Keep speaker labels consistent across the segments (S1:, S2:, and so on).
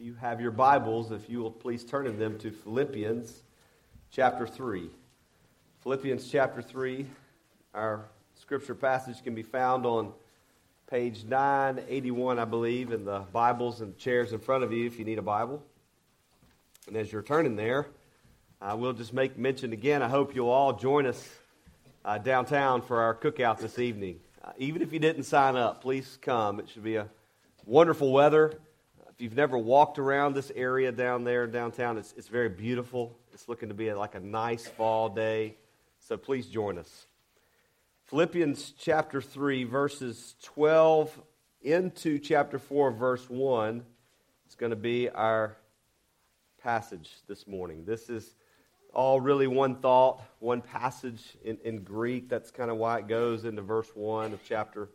S1: you have your Bibles, if you will please turn in them to Philippians chapter 3. Philippians chapter 3, our scripture passage can be found on page 981, I believe, in the Bibles and chairs in front of you if you need a Bible. And as you're turning there, I will just make mention again. I hope you'll all join us uh, downtown for our cookout this evening. Uh, even if you didn't sign up, please come. It should be a wonderful weather. If you've never walked around this area down there downtown, it's, it's very beautiful. It's looking to be like a nice fall day. So please join us. Philippians chapter 3, verses 12 into chapter 4, verse 1 is going to be our passage this morning. This is all really one thought, one passage in, in Greek. That's kind of why it goes into verse 1 of chapter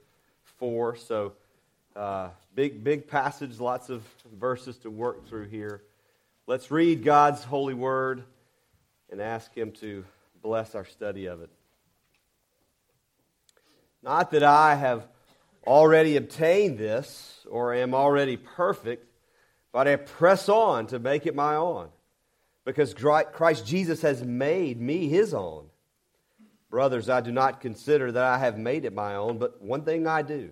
S1: 4. So uh, big, big passage, lots of verses to work through here. Let's read God's holy word and ask Him to bless our study of it. Not that I have already obtained this or am already perfect, but I press on to make it my own, because Christ Jesus has made me His own. Brothers, I do not consider that I have made it my own, but one thing I do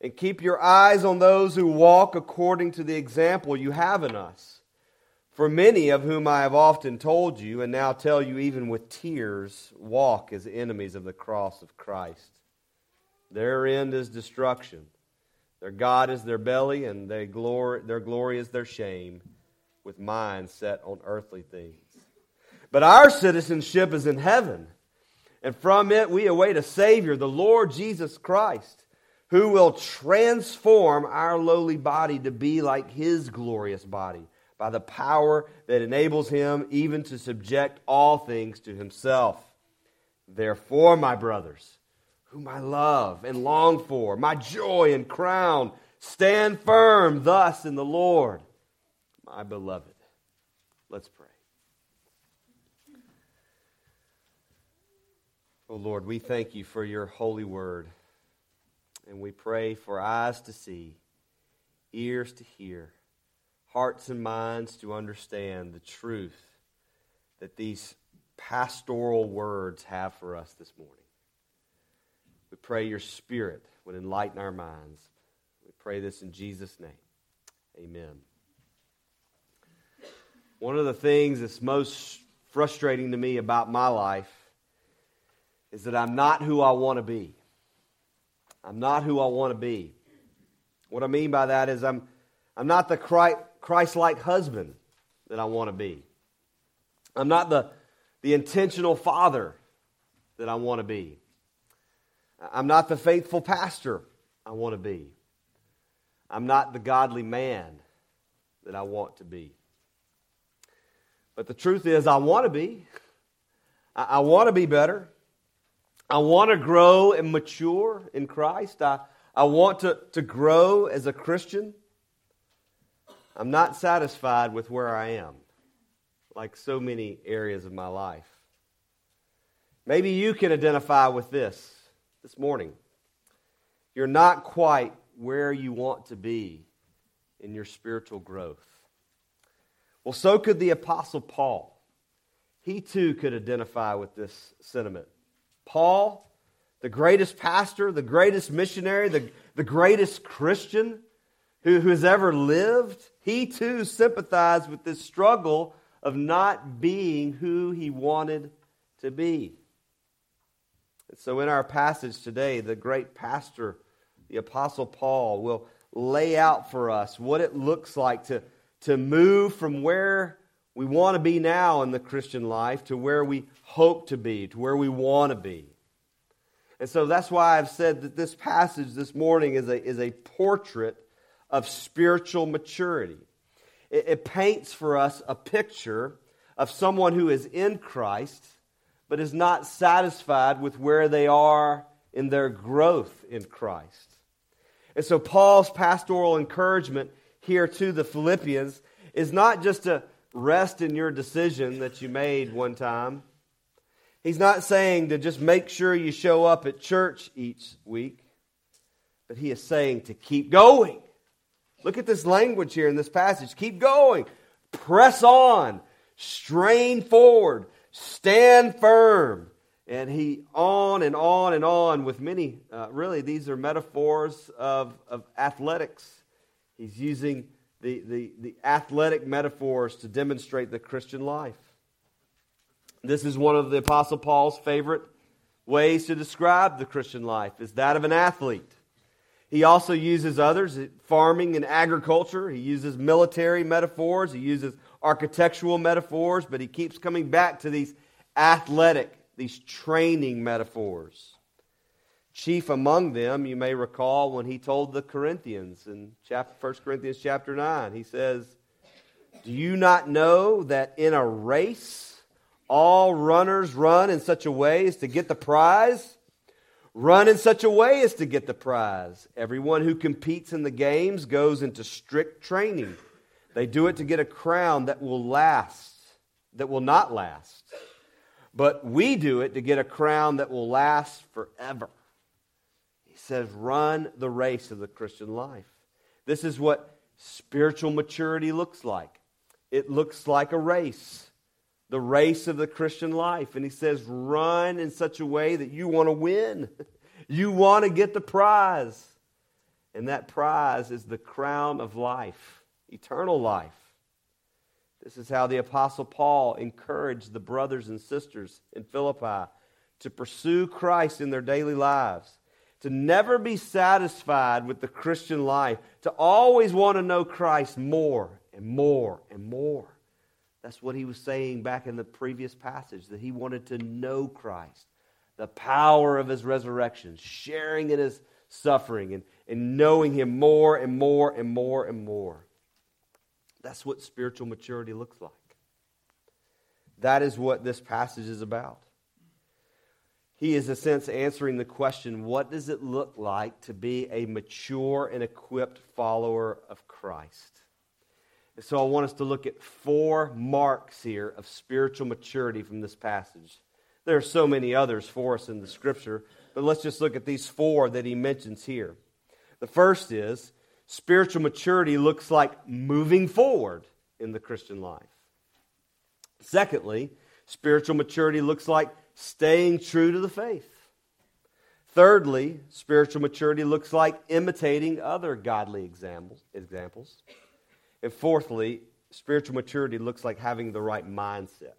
S1: and keep your eyes on those who walk according to the example you have in us. For many of whom I have often told you, and now tell you even with tears, walk as enemies of the cross of Christ. Their end is destruction. Their God is their belly, and glory, their glory is their shame, with minds set on earthly things. But our citizenship is in heaven, and from it we await a Savior, the Lord Jesus Christ who will transform our lowly body to be like his glorious body by the power that enables him even to subject all things to himself. Therefore, my brothers, whom I love and long for, my joy and crown, stand firm thus in the Lord, my beloved. Let's pray. Oh Lord, we thank you for your holy word. And we pray for eyes to see, ears to hear, hearts and minds to understand the truth that these pastoral words have for us this morning. We pray your Spirit would enlighten our minds. We pray this in Jesus' name. Amen. One of the things that's most frustrating to me about my life is that I'm not who I want to be. I'm not who I want to be. What I mean by that is I'm, I'm not the Christ like husband that I want to be. I'm not the, the intentional father that I want to be. I'm not the faithful pastor I want to be. I'm not the godly man that I want to be. But the truth is, I want to be. I, I want to be better. I want to grow and mature in Christ. I, I want to, to grow as a Christian. I'm not satisfied with where I am, like so many areas of my life. Maybe you can identify with this this morning. You're not quite where you want to be in your spiritual growth. Well, so could the Apostle Paul. He too could identify with this sentiment. Paul, the greatest pastor, the greatest missionary, the, the greatest Christian who, who has ever lived, he too sympathized with this struggle of not being who he wanted to be. And so, in our passage today, the great pastor, the Apostle Paul, will lay out for us what it looks like to, to move from where we want to be now in the Christian life to where we hope to be, to where we want to be. And so that's why I've said that this passage this morning is a, is a portrait of spiritual maturity. it, it paints for us a picture of someone who is in Christ but is not satisfied with where they are in their growth in Christ. And so, Paul's pastoral encouragement here to the Philippians is not just to rest in your decision that you made one time. He's not saying to just make sure you show up at church each week, but he is saying to keep going. Look at this language here in this passage. Keep going. Press on. Strain forward. Stand firm. And he on and on and on with many, uh, really, these are metaphors of, of athletics. He's using the, the, the athletic metaphors to demonstrate the Christian life. This is one of the Apostle Paul's favorite ways to describe the Christian life, is that of an athlete. He also uses others, farming and agriculture. He uses military metaphors. He uses architectural metaphors, but he keeps coming back to these athletic, these training metaphors. Chief among them, you may recall when he told the Corinthians in chapter, 1 Corinthians chapter 9, he says, Do you not know that in a race all runners run in such a way as to get the prize? Run in such a way as to get the prize. Everyone who competes in the games goes into strict training. They do it to get a crown that will last, that will not last. But we do it to get a crown that will last forever. Says, run the race of the Christian life. This is what spiritual maturity looks like. It looks like a race, the race of the Christian life. And he says, run in such a way that you want to win. You want to get the prize. And that prize is the crown of life eternal life. This is how the Apostle Paul encouraged the brothers and sisters in Philippi to pursue Christ in their daily lives, to never be satisfied with the Christian life, to always want to know Christ more and more and more. That's what he was saying back in the previous passage, that he wanted to know Christ, the power of his resurrection, sharing in his suffering, and, and knowing him more and more and more and more. That's what spiritual maturity looks like. That is what this passage is about. He is, in a sense, answering the question what does it look like to be a mature and equipped follower of Christ? And so I want us to look at four marks here of spiritual maturity from this passage. There are so many others for us in the scripture, but let's just look at these four that he mentions here. The first is spiritual maturity looks like moving forward in the Christian life. Secondly, spiritual maturity looks like staying true to the faith. Thirdly, spiritual maturity looks like imitating other godly examples. And fourthly, spiritual maturity looks like having the right mindset.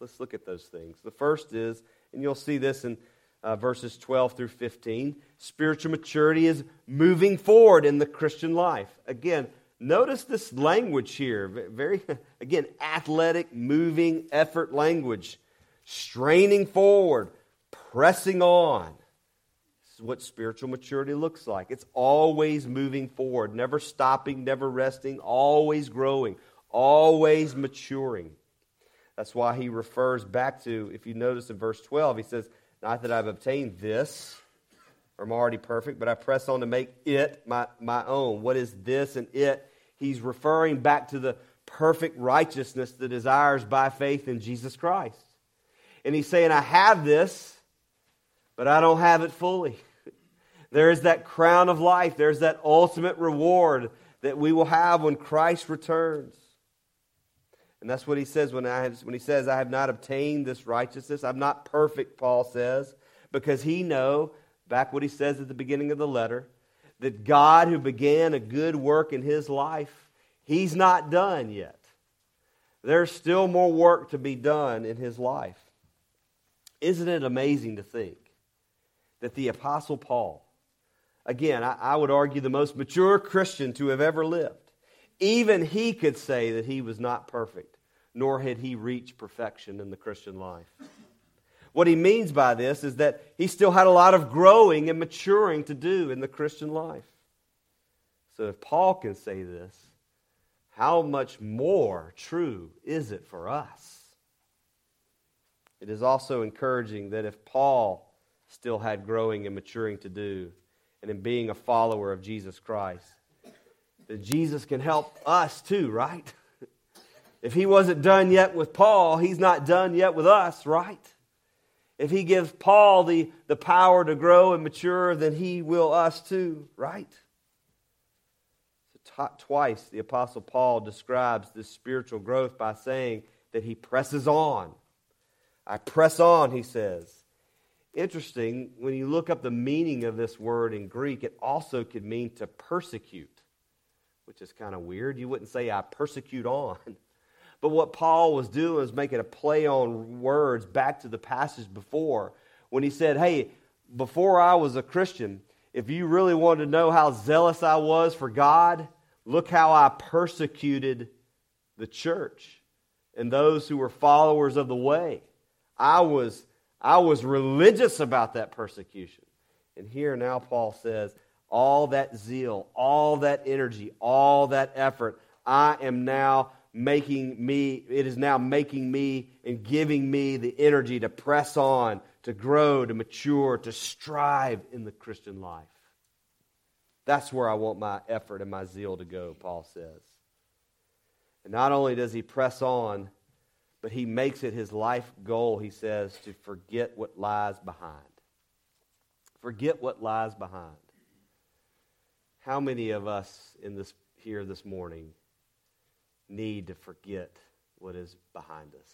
S1: Let's look at those things. The first is, and you'll see this in uh, verses 12 through 15. Spiritual maturity is moving forward in the Christian life. Again, notice this language here. Very, again, athletic, moving, effort language. Straining forward, pressing on. This is what spiritual maturity looks like. It's always moving forward, never stopping, never resting, always growing, always maturing. That's why he refers back to, if you notice in verse 12, he says, not that I've obtained this, or I'm already perfect, but I press on to make it my, my own. What is this and it? He's referring back to the perfect righteousness that is ours by faith in Jesus Christ. And he's saying, I have this, but I don't have it fully. There is that crown of life, there's that ultimate reward that we will have when Christ returns. And that's what he says when, I when he says, I have not obtained this righteousness. I'm not perfect, Paul says, because he know, back what he says at the beginning of the letter, that God who began a good work in his life, he's not done yet. There's still more work to be done in his life. Isn't it amazing to think that the Apostle Paul, again, I, I would argue the most mature Christian to have ever lived, even he could say that he was not perfect, nor had he reached perfection in the Christian life. What he means by this is that he still had a lot of growing and maturing to do in the Christian life. So if Paul can say this, how much more true is it for us? It is also encouraging that if Paul still had growing and maturing to do, and in being a follower of Jesus Christ, that Jesus can help us too, right? If he wasn't done yet with Paul, he's not done yet with us, right? If he gives Paul the, the power to grow and mature, then he will us too, right? So t- twice the Apostle Paul describes this spiritual growth by saying that he presses on. I press on, he says. Interesting, when you look up the meaning of this word in Greek, it also could mean to persecute, which is kind of weird. You wouldn't say, I persecute on. But what Paul was doing was making a play on words back to the passage before when he said, Hey, before I was a Christian, if you really wanted to know how zealous I was for God, look how I persecuted the church and those who were followers of the way. I was, I was religious about that persecution. And here now Paul says, all that zeal, all that energy, all that effort, I am now making me, it is now making me and giving me the energy to press on, to grow, to mature, to strive in the Christian life. That's where I want my effort and my zeal to go, Paul says. And not only does he press on, but he makes it his life goal, he says, to forget what lies behind. Forget what lies behind. How many of us in this here this morning need to forget what is behind us.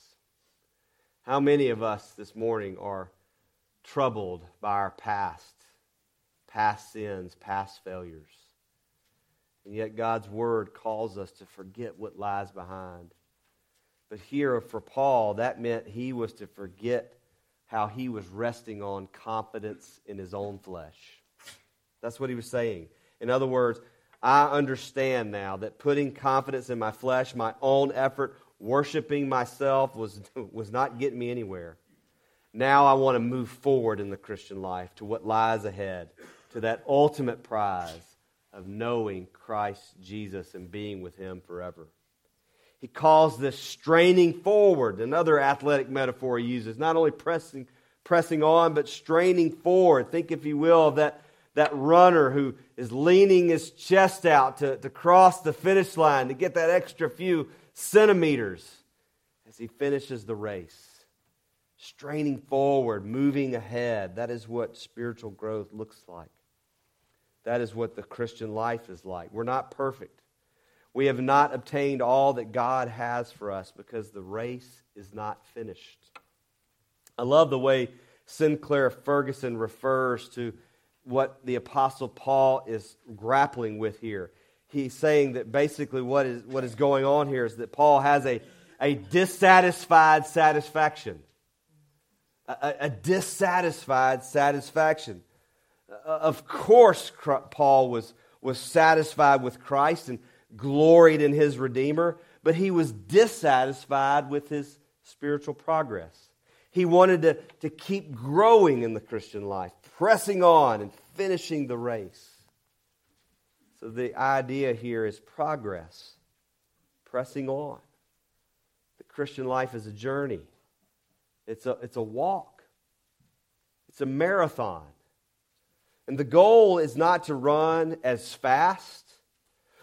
S1: How many of us this morning are troubled by our past, past sins, past failures? And yet God's word calls us to forget what lies behind. But here for Paul, that meant he was to forget how he was resting on confidence in his own flesh. That's what he was saying. In other words, I understand now that putting confidence in my flesh, my own effort, worshiping myself was, was not getting me anywhere. Now I want to move forward in the Christian life to what lies ahead, to that ultimate prize of knowing Christ Jesus and being with Him forever. He calls this straining forward, another athletic metaphor he uses, not only pressing, pressing on, but straining forward. Think, if you will, of that that runner who is leaning his chest out to, to cross the finish line to get that extra few centimeters as he finishes the race. Straining forward, moving ahead. That is what spiritual growth looks like. That is what the Christian life is like. We're not perfect. We have not obtained all that God has for us because the race is not finished. I love the way Sinclair Ferguson refers to what the Apostle Paul is grappling with here. He's saying that basically what is, what is going on here is that Paul has a, a dissatisfied satisfaction. A, a dissatisfied satisfaction. Uh, of course, Paul was, was satisfied with Christ and gloried in his Redeemer, but he was dissatisfied with his spiritual progress. He wanted to, to keep growing in the Christian life, pressing on and finishing the race. So the idea here is progress, pressing on. The Christian life is a journey, it's a, it's a walk, it's a marathon. And the goal is not to run as fast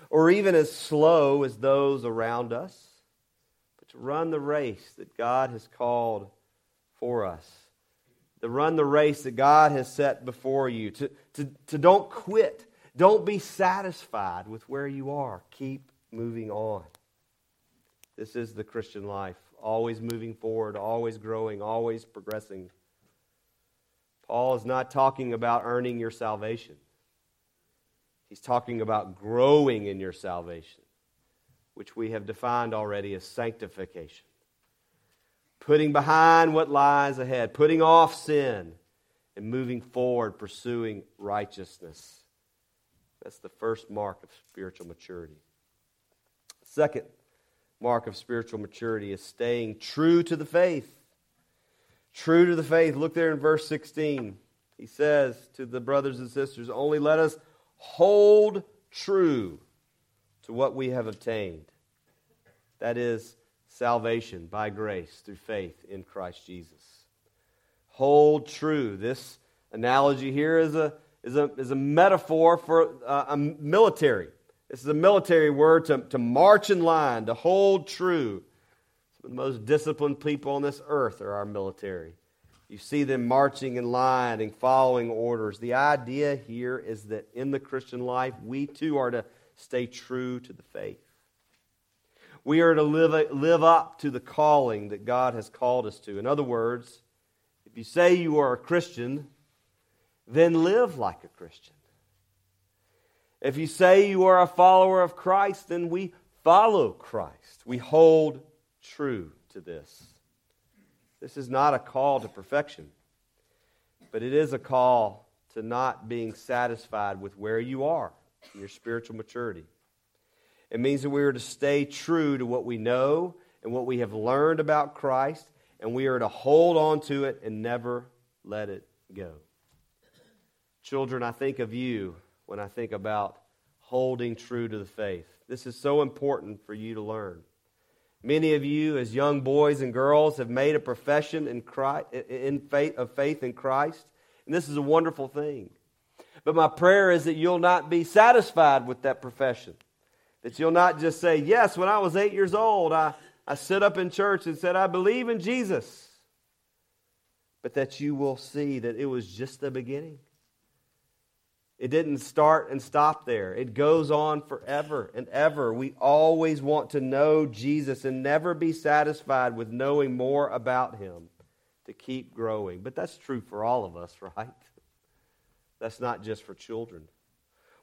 S1: or even as slow as those around us, but to run the race that God has called for us to run the race that God has set before you, to, to, to don't quit. Don't be satisfied with where you are. Keep moving on. This is the Christian life, always moving forward, always growing, always progressing. Paul is not talking about earning your salvation. He's talking about growing in your salvation, which we have defined already as sanctification putting behind what lies ahead, putting off sin, and moving forward, pursuing righteousness. That's the first mark of spiritual maturity. Second mark of spiritual maturity is staying true to the faith. True to the faith. Look there in verse 16. He says to the brothers and sisters, Only let us hold true to what we have obtained. That is salvation by grace through faith in Christ Jesus. Hold true. This analogy here is a, is a, is a metaphor for uh, a military. This is a military word to, to march in line, to hold true. Some of the most disciplined people on this earth are our military. You see them marching in line and following orders. The idea here is that in the Christian life, we too are to stay true to the faith. We are to live, live up to the calling that God has called us to. In other words, if you say you are a Christian, then live like a Christian. If you say you are a follower of Christ, then we follow Christ. We hold true to this. This is not a call to perfection, but it is a call to not being satisfied with where you are in your spiritual maturity. It means that we are to stay true to what we know and what we have learned about Christ, and we are to hold on to it and never let it go. Children, I think of you when I think about holding true to the faith. This is so important for you to learn. Many of you, as young boys and girls, have made a profession in, Christ, in faith, of faith in Christ, and this is a wonderful thing. But my prayer is that you'll not be satisfied with that profession. That you'll not just say, Yes, when I was eight years old, I, I stood up in church and said, I believe in Jesus. But that you will see that it was just the beginning. It didn't start and stop there. It goes on forever and ever. We always want to know Jesus and never be satisfied with knowing more about him to keep growing. But that's true for all of us, right? That's not just for children.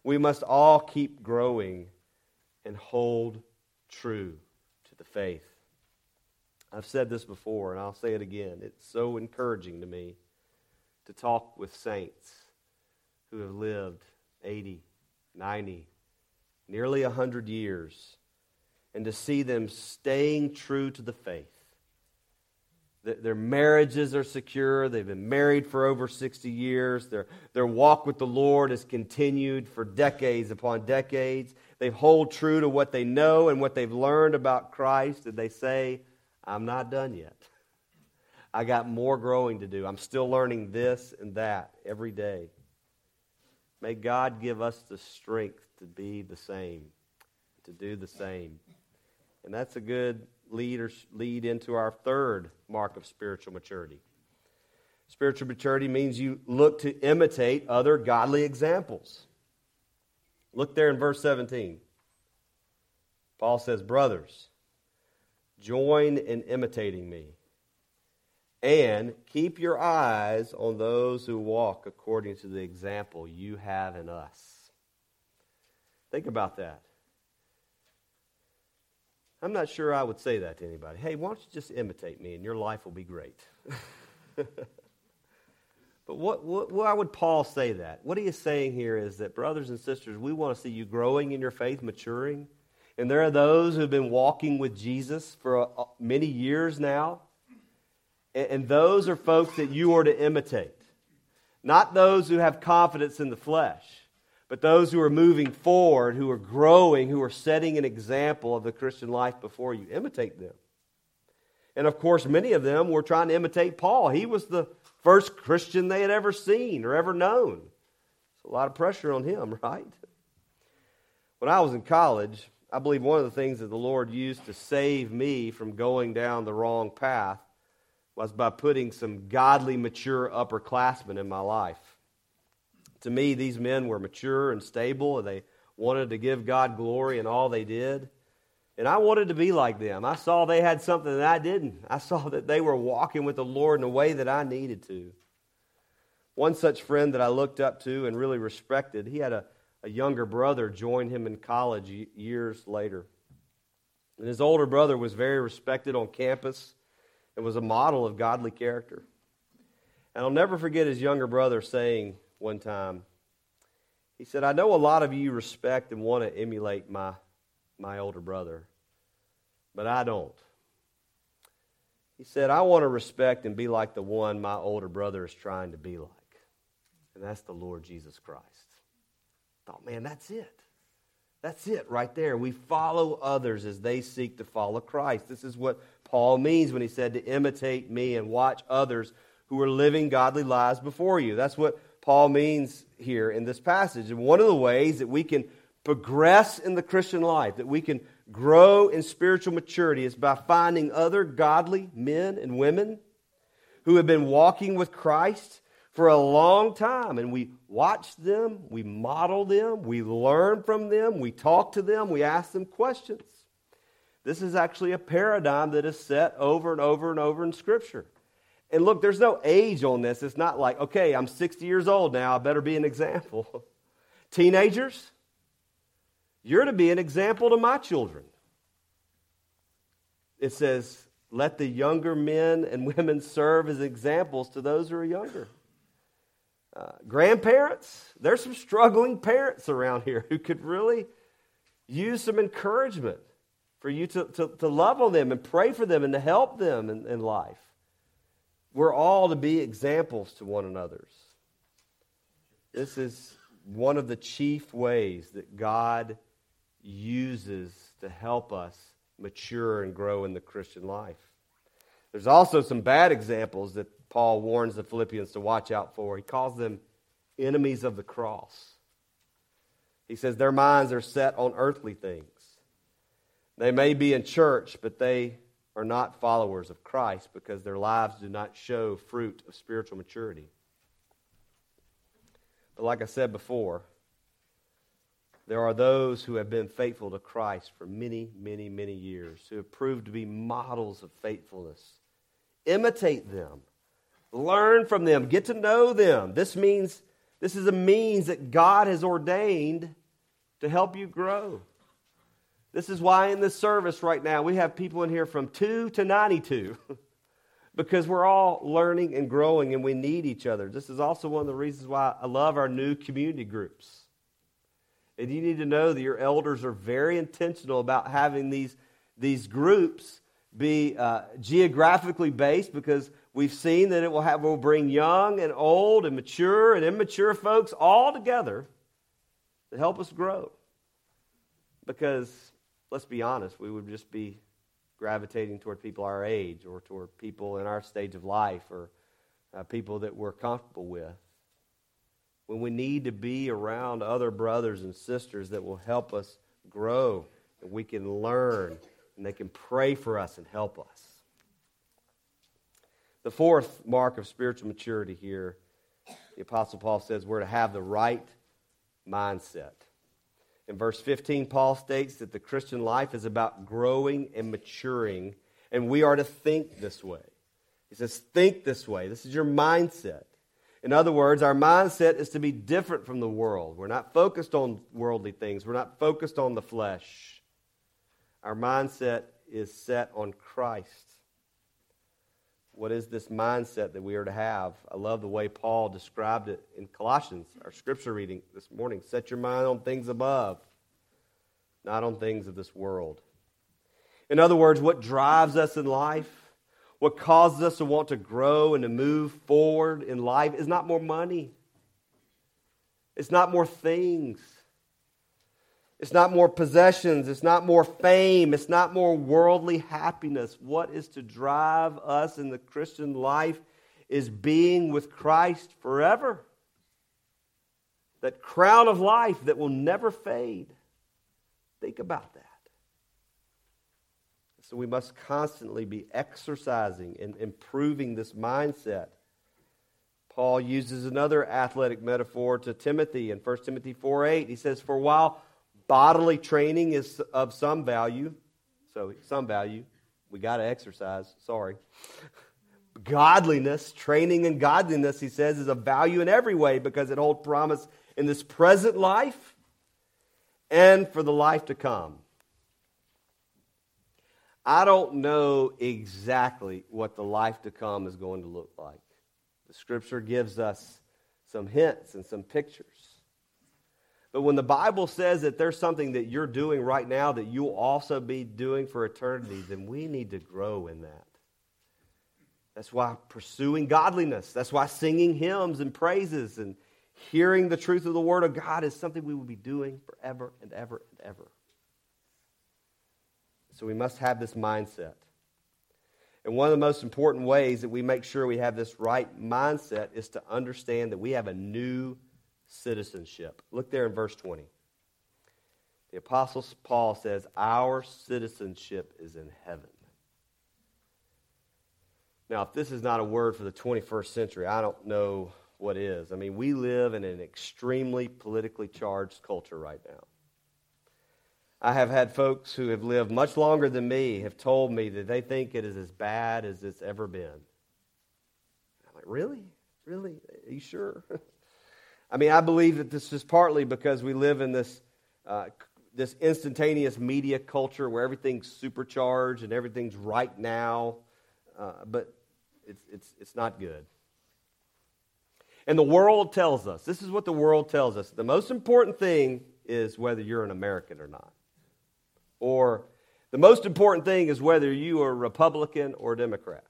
S1: We must all keep growing and hold true to the faith. I've said this before, and I'll say it again. It's so encouraging to me to talk with saints who have lived 80, 90, nearly 100 years, and to see them staying true to the faith. Their marriages are secure. They've been married for over 60 years. Their, their walk with the Lord has continued for decades upon decades. They hold true to what they know and what they've learned about Christ, and they say, I'm not done yet. I got more growing to do. I'm still learning this and that every day. May God give us the strength to be the same, to do the same. And that's a good lead, or lead into our third mark of spiritual maturity. Spiritual maturity means you look to imitate other godly examples. Look there in verse 17. Paul says, Brothers, join in imitating me, and keep your eyes on those who walk according to the example you have in us. Think about that. I'm not sure I would say that to anybody. Hey, why don't you just imitate me and your life will be great? but what, what, why would Paul say that? What he is saying here is that, brothers and sisters, we want to see you growing in your faith, maturing. And there are those who have been walking with Jesus for a, many years now. And, those are folks that you are to imitate, not those who have confidence in the flesh but those who are moving forward, who are growing, who are setting an example of the Christian life before you, imitate them. And of course, many of them were trying to imitate Paul. He was the first Christian they had ever seen or ever known. It's a lot of pressure on him, right? When I was in college, I believe one of the things that the Lord used to save me from going down the wrong path was by putting some godly, mature upperclassmen in my life. To me, these men were mature and stable, and they wanted to give God glory in all they did. And I wanted to be like them. I saw they had something that I didn't. I saw that they were walking with the Lord in a way that I needed to. One such friend that I looked up to and really respected, he had a, a younger brother join him in college years later. And his older brother was very respected on campus and was a model of godly character. And I'll never forget his younger brother saying one time. He said, I know a lot of you respect and want to emulate my, my older brother, but I don't. He said, I want to respect and be like the one my older brother is trying to be like. And that's the Lord Jesus Christ. I thought, man, that's it. That's it right there. We follow others as they seek to follow Christ. This is what Paul means when he said to imitate me and watch others who are living godly lives before you. That's what Paul means here in this passage. And one of the ways that we can progress in the Christian life, that we can grow in spiritual maturity, is by finding other godly men and women who have been walking with Christ for a long time. And we watch them, we model them, we learn from them, we talk to them, we ask them questions. This is actually a paradigm that is set over and over and over in Scripture. And look, there's no age on this. It's not like, okay, I'm 60 years old now, I better be an example. Teenagers, you're to be an example to my children. It says, let the younger men and women serve as examples to those who are younger. Uh, grandparents, there's some struggling parents around here who could really use some encouragement for you to, to, to love on them and pray for them and to help them in, in life. We're all to be examples to one another. This is one of the chief ways that God uses to help us mature and grow in the Christian life. There's also some bad examples that Paul warns the Philippians to watch out for. He calls them enemies of the cross. He says their minds are set on earthly things. They may be in church, but they are not followers of Christ because their lives do not show fruit of spiritual maturity. But like I said before, there are those who have been faithful to Christ for many, many, many years, who have proved to be models of faithfulness. Imitate them, learn from them, get to know them. This means this is a means that God has ordained to help you grow. This is why in this service right now we have people in here from 2 to 92 because we're all learning and growing and we need each other. This is also one of the reasons why I love our new community groups. And you need to know that your elders are very intentional about having these, these groups be uh, geographically based because we've seen that it will, have, will bring young and old and mature and immature folks all together to help us grow. Because let's be honest, we would just be gravitating toward people our age or toward people in our stage of life or uh, people that we're comfortable with. When we need to be around other brothers and sisters that will help us grow and we can learn and they can pray for us and help us. The fourth mark of spiritual maturity here, the Apostle Paul says we're to have the right mindset. In verse 15, Paul states that the Christian life is about growing and maturing, and we are to think this way. He says, Think this way. This is your mindset. In other words, our mindset is to be different from the world. We're not focused on worldly things, we're not focused on the flesh. Our mindset is set on Christ. What is this mindset that we are to have? I love the way Paul described it in Colossians, our scripture reading this morning. Set your mind on things above, not on things of this world. In other words, what drives us in life, what causes us to want to grow and to move forward in life is not more money, it's not more things. It's not more possessions. It's not more fame. It's not more worldly happiness. What is to drive us in the Christian life is being with Christ forever. That crown of life that will never fade. Think about that. So we must constantly be exercising and improving this mindset. Paul uses another athletic metaphor to Timothy in 1 Timothy 4 8. He says, For while Bodily training is of some value. So, some value. We got to exercise. Sorry. Godliness, training in godliness, he says, is of value in every way because it holds promise in this present life and for the life to come. I don't know exactly what the life to come is going to look like. The scripture gives us some hints and some pictures. But when the Bible says that there's something that you're doing right now that you'll also be doing for eternity, then we need to grow in that. That's why pursuing godliness, that's why singing hymns and praises and hearing the truth of the Word of God is something we will be doing forever and ever and ever. So we must have this mindset. And one of the most important ways that we make sure we have this right mindset is to understand that we have a new citizenship. Look there in verse 20. The Apostle Paul says, Our citizenship is in heaven. Now, if this is not a word for the 21st century, I don't know what is. I mean, we live in an extremely politically charged culture right now. I have had folks who have lived much longer than me have told me that they think it is as bad as it's ever been. I'm like, really? Really? Are you sure? I mean, I believe that this is partly because we live in this, uh, this instantaneous media culture where everything's supercharged and everything's right now, uh, but it's, it's, it's not good. And the world tells us this is what the world tells us the most important thing is whether you're an American or not. Or the most important thing is whether you are Republican or Democrat.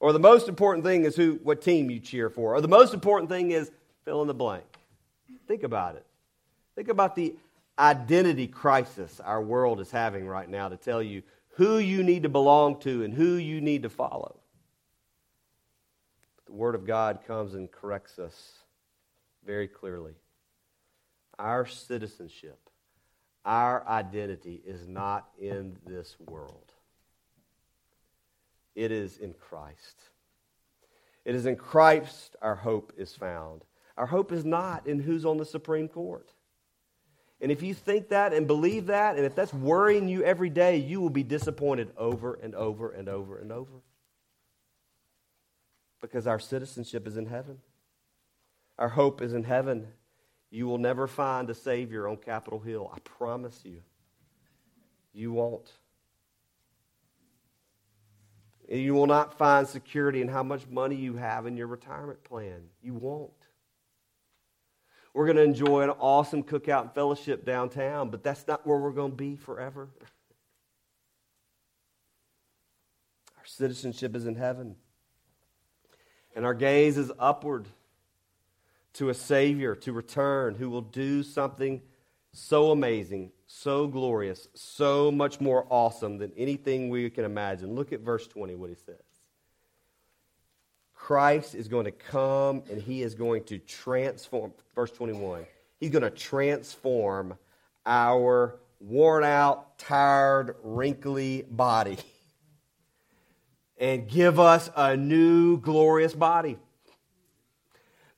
S1: Or the most important thing is who, what team you cheer for. Or the most important thing is fill in the blank. Think about it. Think about the identity crisis our world is having right now to tell you who you need to belong to and who you need to follow. The Word of God comes and corrects us very clearly. Our citizenship our identity is not in this world, it is in Christ. It is in Christ our hope is found. Our hope is not in who's on the Supreme Court. And if you think that and believe that, and if that's worrying you every day, you will be disappointed over and over and over and over. Because our citizenship is in heaven. Our hope is in heaven. You will never find a Savior on Capitol Hill. I promise you. You won't. You will not find security in how much money you have in your retirement plan. You won't. We're going to enjoy an awesome cookout and fellowship downtown, but that's not where we're going to be forever. Our citizenship is in heaven, and our gaze is upward to a Savior to return who will do something so amazing, so glorious, so much more awesome than anything we can imagine. Look at verse 20, what he says. Christ is going to come and he is going to transform, verse 21, he's going to transform our worn out, tired, wrinkly body and give us a new glorious body.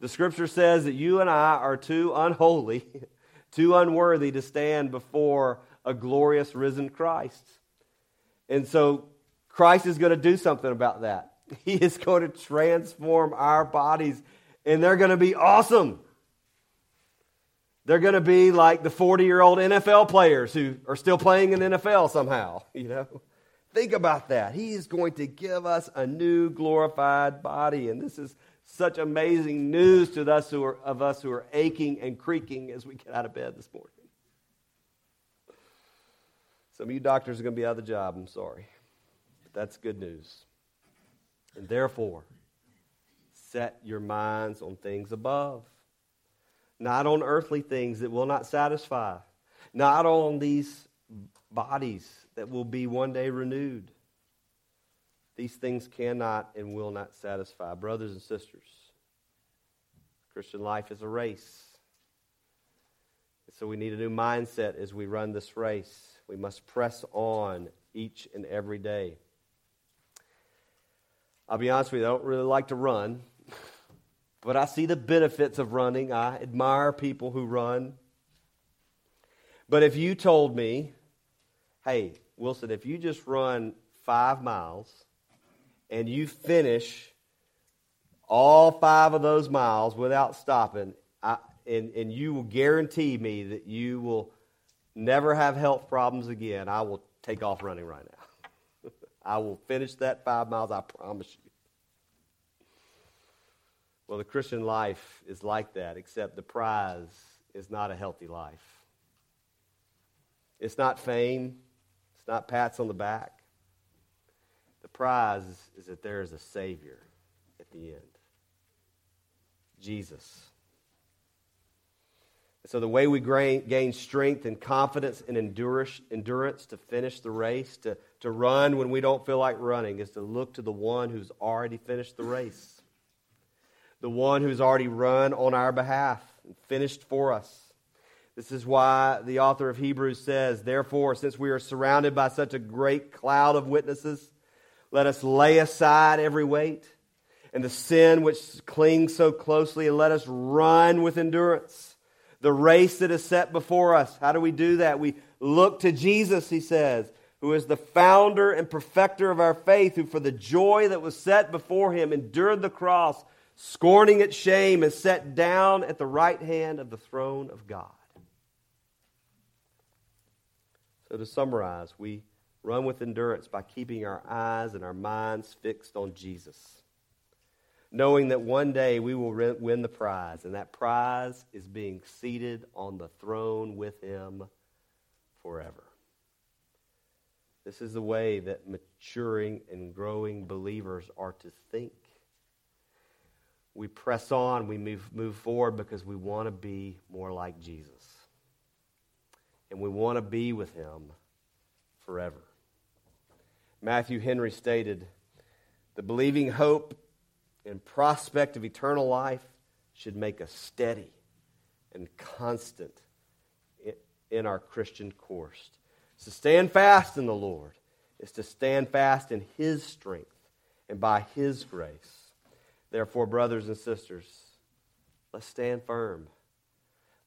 S1: The scripture says that you and I are too unholy, too unworthy to stand before a glorious risen Christ. And so Christ is going to do something about that. He is going to transform our bodies, and they're going to be awesome. They're going to be like the 40 year old NFL players who are still playing in NFL somehow, you know. Think about that. He is going to give us a new glorified body, and this is such amazing news to us who are, of us who are aching and creaking as we get out of bed this morning. Some of you doctors are going to be out of the job, I'm sorry. But that's good news. And therefore, set your minds on things above, not on earthly things that will not satisfy, not on these bodies that will be one day renewed. These things cannot and will not satisfy. Brothers and sisters, Christian life is a race. So we need a new mindset as we run this race. We must press on each and every day. I'll be honest with you, I don't really like to run, but I see the benefits of running. I admire people who run. But if you told me, hey, Wilson, if you just run five miles and you finish all five of those miles without stopping, I, and, and you will guarantee me that you will never have health problems again, I will take off running right now. I will finish that five miles, I promise you. Well, the Christian life is like that, except the prize is not a healthy life. It's not fame, it's not pats on the back. The prize is that there is a Savior at the end Jesus. So, the way we gain strength and confidence and endurance to finish the race, to, to run when we don't feel like running, is to look to the one who's already finished the race, the one who's already run on our behalf and finished for us. This is why the author of Hebrews says, Therefore, since we are surrounded by such a great cloud of witnesses, let us lay aside every weight and the sin which clings so closely, and let us run with endurance the race that is set before us. How do we do that? We look to Jesus, he says, who is the founder and perfecter of our faith, who for the joy that was set before him endured the cross, scorning its shame, and sat down at the right hand of the throne of God. So, to summarize, we run with endurance by keeping our eyes and our minds fixed on Jesus knowing that one day we will win the prize, and that prize is being seated on the throne with Him forever. This is the way that maturing and growing believers are to think. We press on, we move, move forward because we want to be more like Jesus. And we want to be with Him forever. Matthew Henry stated, The believing hope and prospect of eternal life should make us steady and constant in our Christian course. To stand fast in the Lord is to stand fast in His strength and by His grace. Therefore, brothers and sisters, let's stand firm.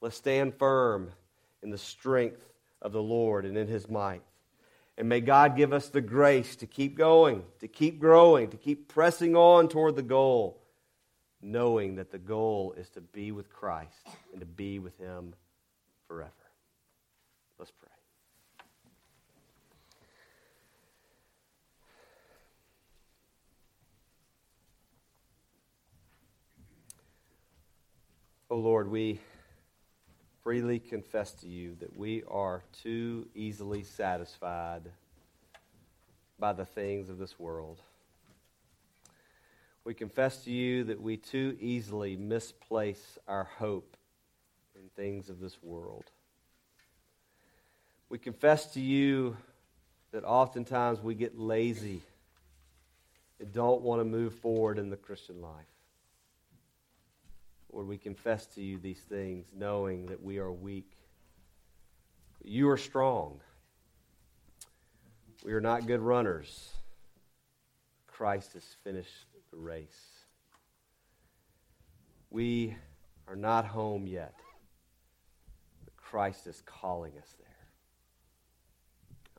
S1: Let's stand firm in the strength of the Lord and in His might. And may God give us the grace to keep going, to keep growing, to keep pressing on toward the goal, knowing that the goal is to be with Christ and to be with Him forever. Let's pray. Oh Lord, we freely confess to you that we are too easily satisfied by the things of this world. We confess to you that we too easily misplace our hope in things of this world. We confess to you that oftentimes we get lazy and don't want to move forward in the Christian life. Lord, we confess to you these things knowing that we are weak. You are strong. We are not good runners. Christ has finished the race. We are not home yet, but Christ is calling us there.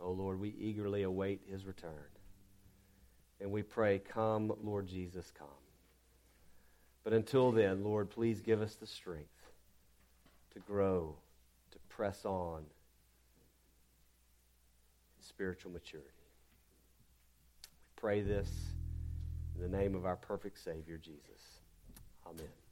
S1: Oh Lord, we eagerly await his return. And we pray, Come, Lord Jesus, come. But until then, Lord, please give us the strength to grow, to press on in spiritual maturity. We pray this in the name of our perfect Savior, Jesus. Amen.